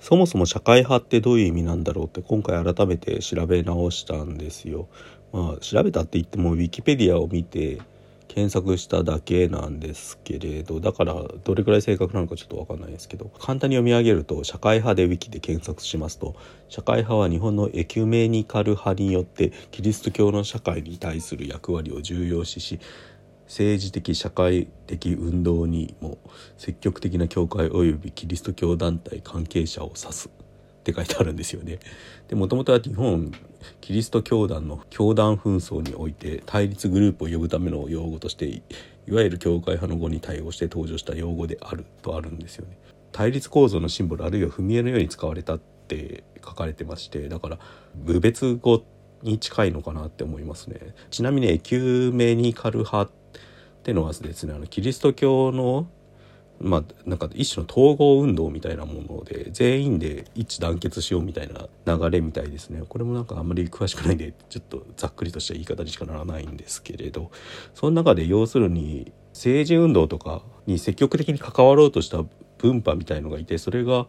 そもそも社会派ってどういう意味なんだろうって今回改めて調べ直したんですよ。まあ調べたって言ってもウィキペディアを見て検索しただけなんですけれどだからどれくらい正確なのかちょっと分かんないですけど簡単に読み上げると社会派でウィキで検索しますと社会派は日本のエキュメニカル派によってキリスト教の社会に対する役割を重要視し政治的社会的運動にも積極的な教会及びキリスト教団体関係者を指すって書いてあるんですよね。でもともとは日本キリスト教団の教団紛争において対立グループを呼ぶための用語としていわゆる教会派の語に対応して登場した用語であるとあるんですよね。対立構造のシンボルあるいは踏み絵のように使われたって書かれてましてだから部別語に近いのかなって思いますね。ちなみにエキュメニカル派ってのはですねあのキリスト教のまあなんか一種の統合運動みたいなもので全員で一致団結しようみたいな流れみたいですね。これもなんかあんまり詳しくないんでちょっとざっくりとした言い方にしかならないんですけれど。その中で要するに政治運動とかに積極的に関わろうとした分派みたいのがいてそれが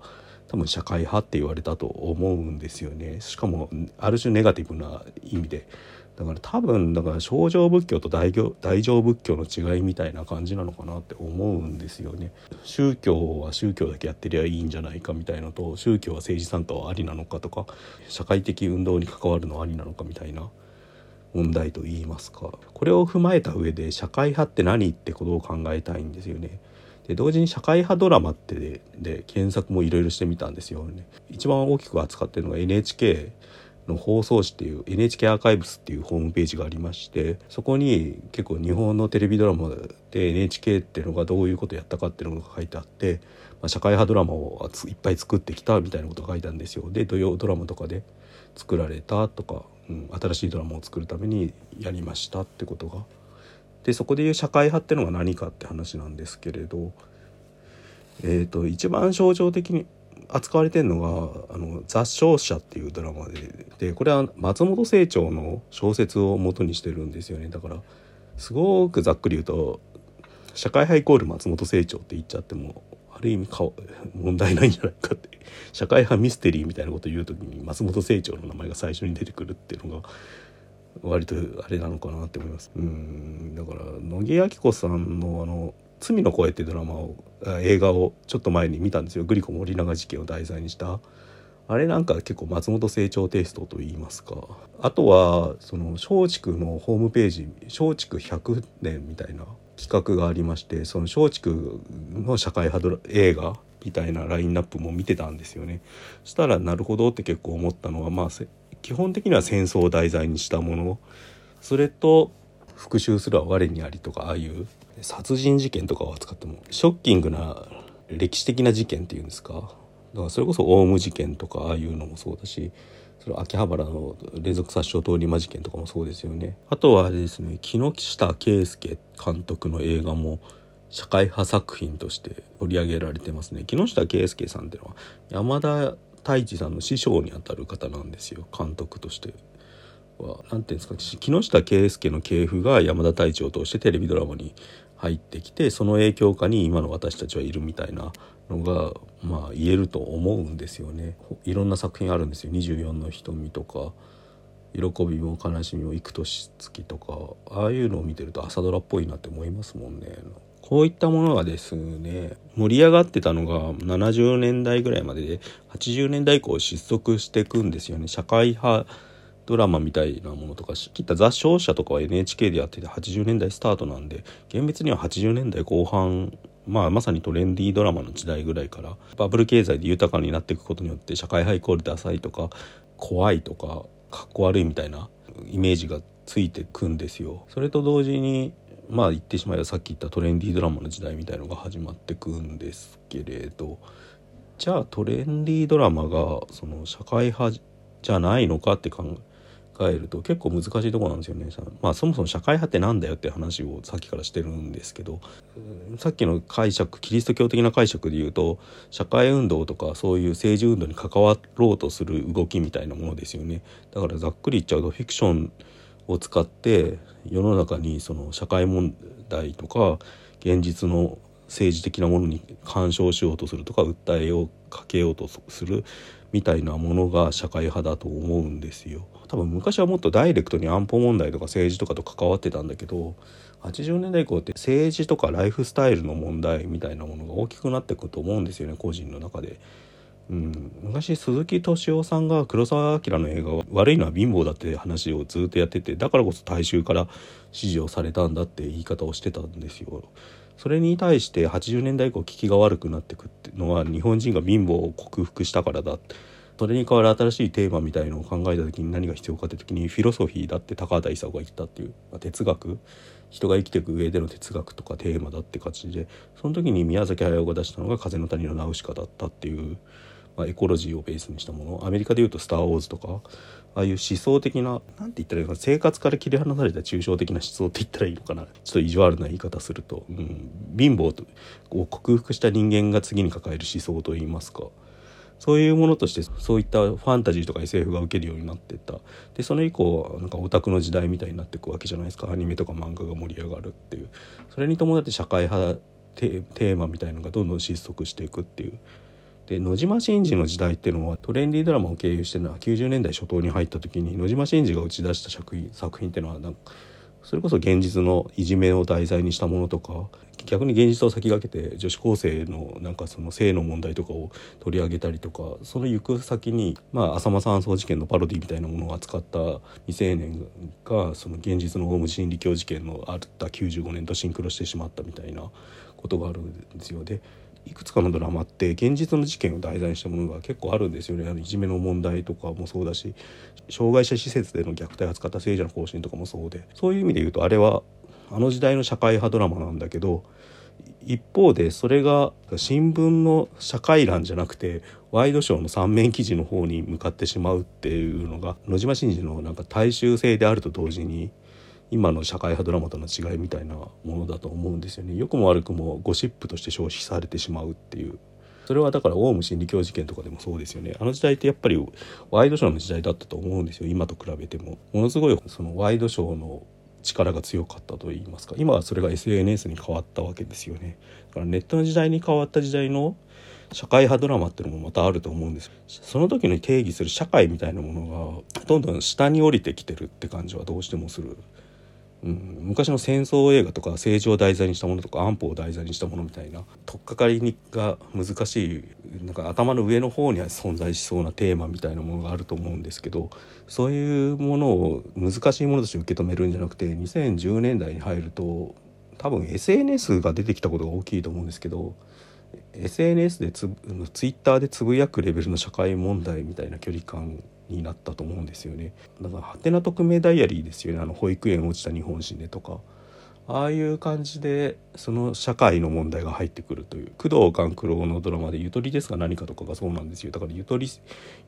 多分社会派って言われたと思うんですよね。しかもある種ネガティブな意味で。だから多分だから正常仏教と大大乗仏教の違いみたいな感じなのかなって思うんですよね。宗教は宗教だけやってりゃいいんじゃないかみたいのと宗教は政治参加はありなのかとか社会的運動に関わるのはありなのかみたいな問題と言いますかこれを踏まえた上で社会派って何ってことを考えたいんですよね。で同時に社会派ドラマってでで検索もいろいろしてみたんですよね。一番大きく扱ってるのが NHK の放送誌っていう NHK アーカイブスっていうホームページがありましてそこに結構日本のテレビドラマで NHK っていうのがどういうことやったかっていうのが書いてあって、まあ、社会派ドラマをいっぱい作ってきたみたいなことが書いてあるんですよ。で土曜ドラマとかで作られたとか、うん、新しいドラマを作るためにやりましたってことが。でそこでいう社会派っていうのが何かって話なんですけれど、えーと一番象徴的に扱われてるのが「あの雑商社」っていうドラマででこれは松本清張の小説を元にしてるんですよね。だからすごくざっくり言うと社会派イコール松本清張って言っちゃってもある意味か問題ないんじゃないかって。社会派ミステリーみたいなことを言う時に松本清張の名前が最初に出てくるっていうのが割とあれなのかなって思います。うん。だから乃木明子さんのあの罪の声」ってドラマを映画をちょっと前に見たんですよ。グリコ森永事件を題材にした。あれなんか結構松本清張テイストと言いますか。あとはその松竹のホームページ松竹100年みたいな企画がありましてその松竹の社会派映画みたいなラインナップも見てたんですよね。そしたらなるほどって結構思ったのはまあ基本的には戦争を題材にしたもの。それと復讐するは我にありとかああいう殺人事件とかを扱ってもショッキングな歴史的な事件っていうんですか？だからそれこそオウム事件とかああいうのもそうだしそれ秋葉原の連続殺傷通り魔事件とかもそうですよね。あとはあれですね木下圭介監督の映画も社会派作品として取り上げられてますね。木下圭介さんっていうのは山田太一さんの師匠にあたる方なんですよ監督として。は何ていうんですか木下圭介の系譜が山田太一を通してテレビドラマに入ってきてその影響下に今の私たちはいるみたいなのがまあ言えると思うんですよね。いろんな作品あるんですよ24の瞳とか喜びも悲しみも幾年月とかああいうのを見てると朝ドラっぽいなって思いますもんね。こういったものがですね盛り上がってたのが70年代ぐらいまでで80年代以降失速していくんですよね社会派ドラマみたいなものとか切った雑誌社とかは NHK でやってて80年代スタートなんで厳密には80年代後半まあ、まさにトレンディードラマの時代ぐらいからバブル経済で豊かになっていくことによって社会派イコールダサいとか怖いとかかっこ悪いみたいなイメージがついてくんですよ。それと同時にまあ言ってしまえばさっき言ったトレンディードラマの時代みたいのが始まってくんですけれどじゃあトレンディードラマがその社会派じゃないのかって考ええると結構難しいとこなんですよね。まあそもそも社会派ってなんだよって話をさっきからしてるんですけどさっきの解釈キリスト教的な解釈で言うと社会運動とかそういう政治運動に関わろうとする動きみたいなものですよね。だからざっくり言っちゃうとフィクションを使って世の中にその社会問題とか現実の政治的なものに干渉しようとするとか訴えをかけようとするみたいなものが社会派だと思うんですよ。多分昔はもっとダイレクトに安保問題とか政治とかと関わってたんだけど80年代以降って政治とかライフスタイルの問題みたいなものが大きくなってくと思うんですよね個人の中で。うん、昔鈴木敏夫さんが黒澤明の映画は悪いのは貧乏だって話をずっとやっててだからこそ大衆から支持をされたんだって言い方をしてたんですよ。それに対して80年代以降効きが悪くなってくってのは日本人が貧乏を克服したからだそれに代わる新しいテーマみたいのを考えた時に何が必要かって時にフィロソフィーだって高畑勲が言ったっていう、まあ、哲学。人が生きていく上での哲学とかテーマだって感じでその時に宮崎駿が出したのが「風の谷のナウシカ」だったっていう、まあ、エコロジーをベースにしたもの。アメリカでいうと「スター・ウォーズ」とかああいう思想的な何て言ったらいいかな生活から切り離された抽象的な思想って言ったらいいのかな。ちょっと意地悪な言い方すると、うん、貧乏を克服した人間が次に抱える思想といいますか。そういうものとしてそういったファンタジーとか SF が受けるようになってった。でそれ以降なんかオタクの時代みたいになっていくわけじゃないですか。アニメとか漫画が盛り上がるっていう。それに伴って社会派テーマみたいのがどんどん失速していくっていう。で野島伸司の時代っていうのはトレンディードラマを経由してるのは90年代初頭に入った時に野島伸司が打ち出した作品作品っていうのはなんかそれこそ現実のいじめを題材にしたものとか逆に現実を先駆けて女子高生のなんかその性の問題とかを取り上げたりとかその行く先に、まあ、浅間山荘事件のパロディみたいなものを扱った未成年がその現実のオウム真理教事件のあった95年とシンクロしてしまったみたいなことがあるんですよ。でいくつかのドラマって現実の事件を題材にしたものが結構あるんですよねあのいじめの問題とかもそうだし障害者施設での虐待を扱った聖者の行進とかもそうでそういう意味で言うとあれはあの時代の社会派ドラマなんだけど一方でそれが新聞の社会欄じゃなくてワイドショーの三面記事の方に向かってしまうっていうのが野島伸司のなんか大衆性であると同時に今の社会派ドラマとの違いみたいなものだと思うんですよね。良くも悪くもゴシップとして消費されてしまうっていう。それはだからオウム真理教事件とかでもそうですよね。あの時代ってやっぱりワイドショーの時代だったと思うんですよ。今と比べても。ものすごいそのワイドショーの力が強かったと言いますか。今はそれが SNS に変わったわけですよね。だからネットの時代に変わった時代の社会派ドラマっていうのもまたあると思うんです。その時に定義する社会みたいなものがどんどん下に降りてきてるって感じはどうしてもする。うん、昔の戦争映画とか政治を題材にしたものとか安保を題材にしたものみたいな取っかかりにが難しいなんか頭の上の方には存在しそうなテーマみたいなものがあると思うんですけどそういうものを難しいものとして受け止めるんじゃなくて2010年代に入ると多分 SNS が出てきたことが大きいと思うんですけど SNS でつツイッターでつぶやくレベルの社会問題みたいな距離感になったと思うんですよね。だからハテナ匿名ダイアリーですよね。あの保育園落ちた日本史ねとか。ああいう感じでその社会の問題が入ってくるという。工藤官九郎のドラマで「ゆとりですが何か」とかがそうなんですよ。だからゆとり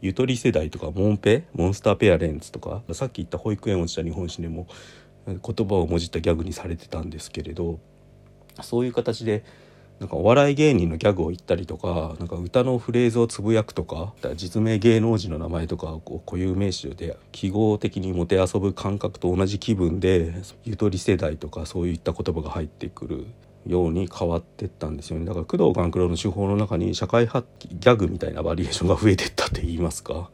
ゆとり世代とかモンペモンスターペアレンツとか。さっき言った保育園落ちた日本史ねも言葉をもじったギャグにされてたんですけれどそういう形でなんかお笑い芸人のギャグを言ったりとかなんか歌のフレーズをつぶやくとか実名芸能人の名前とかこう固有名詞で記号的にもてあそぶ感覚と同じ気分でゆとり世代とかそういった言葉が入ってくるように変わってったんですよね。だから工藤官九郎の手法の中に社会派ギャグみたいなバリエーションが増えてったって言いますか。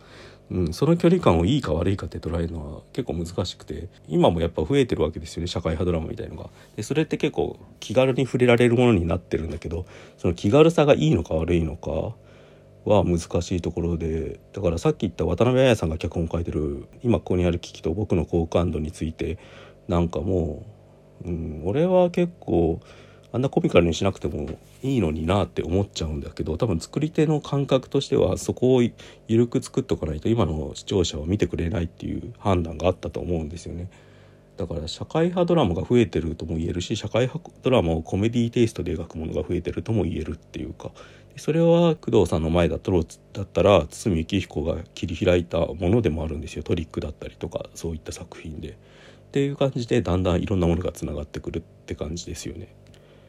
うん、その距離感をいいか悪いかって捉えるのは結構難しくて今もやっぱ増えてるわけですよね社会派ドラマみたいのが。でそれって結構気軽に触れられるものになってるんだけどその気軽さがいいのか悪いのかは難しいところでだからさっき言った渡辺彩さんが脚本書いてる「今ここにある危機と僕の好感度」についてなんかもう、うん、俺は結構あんなコミカルにしなくてもいいのになって思っちゃうんだけど多分作り手の感覚としてはそこを緩く作っとかないと今の視聴者は見てくれないっていう判断があったと思うんですよね。だから社会派ドラマが増えてるとも言えるし社会派ドラマをコメディテイストで描くものが増えてるとも言えるっていうかそれは工藤さんの前だっただったら堤幸彦が切り開いたものでもあるんですよトリックだったりとかそういった作品で。っていう感じでだんだんいろんなものがつながってくるって感じですよね。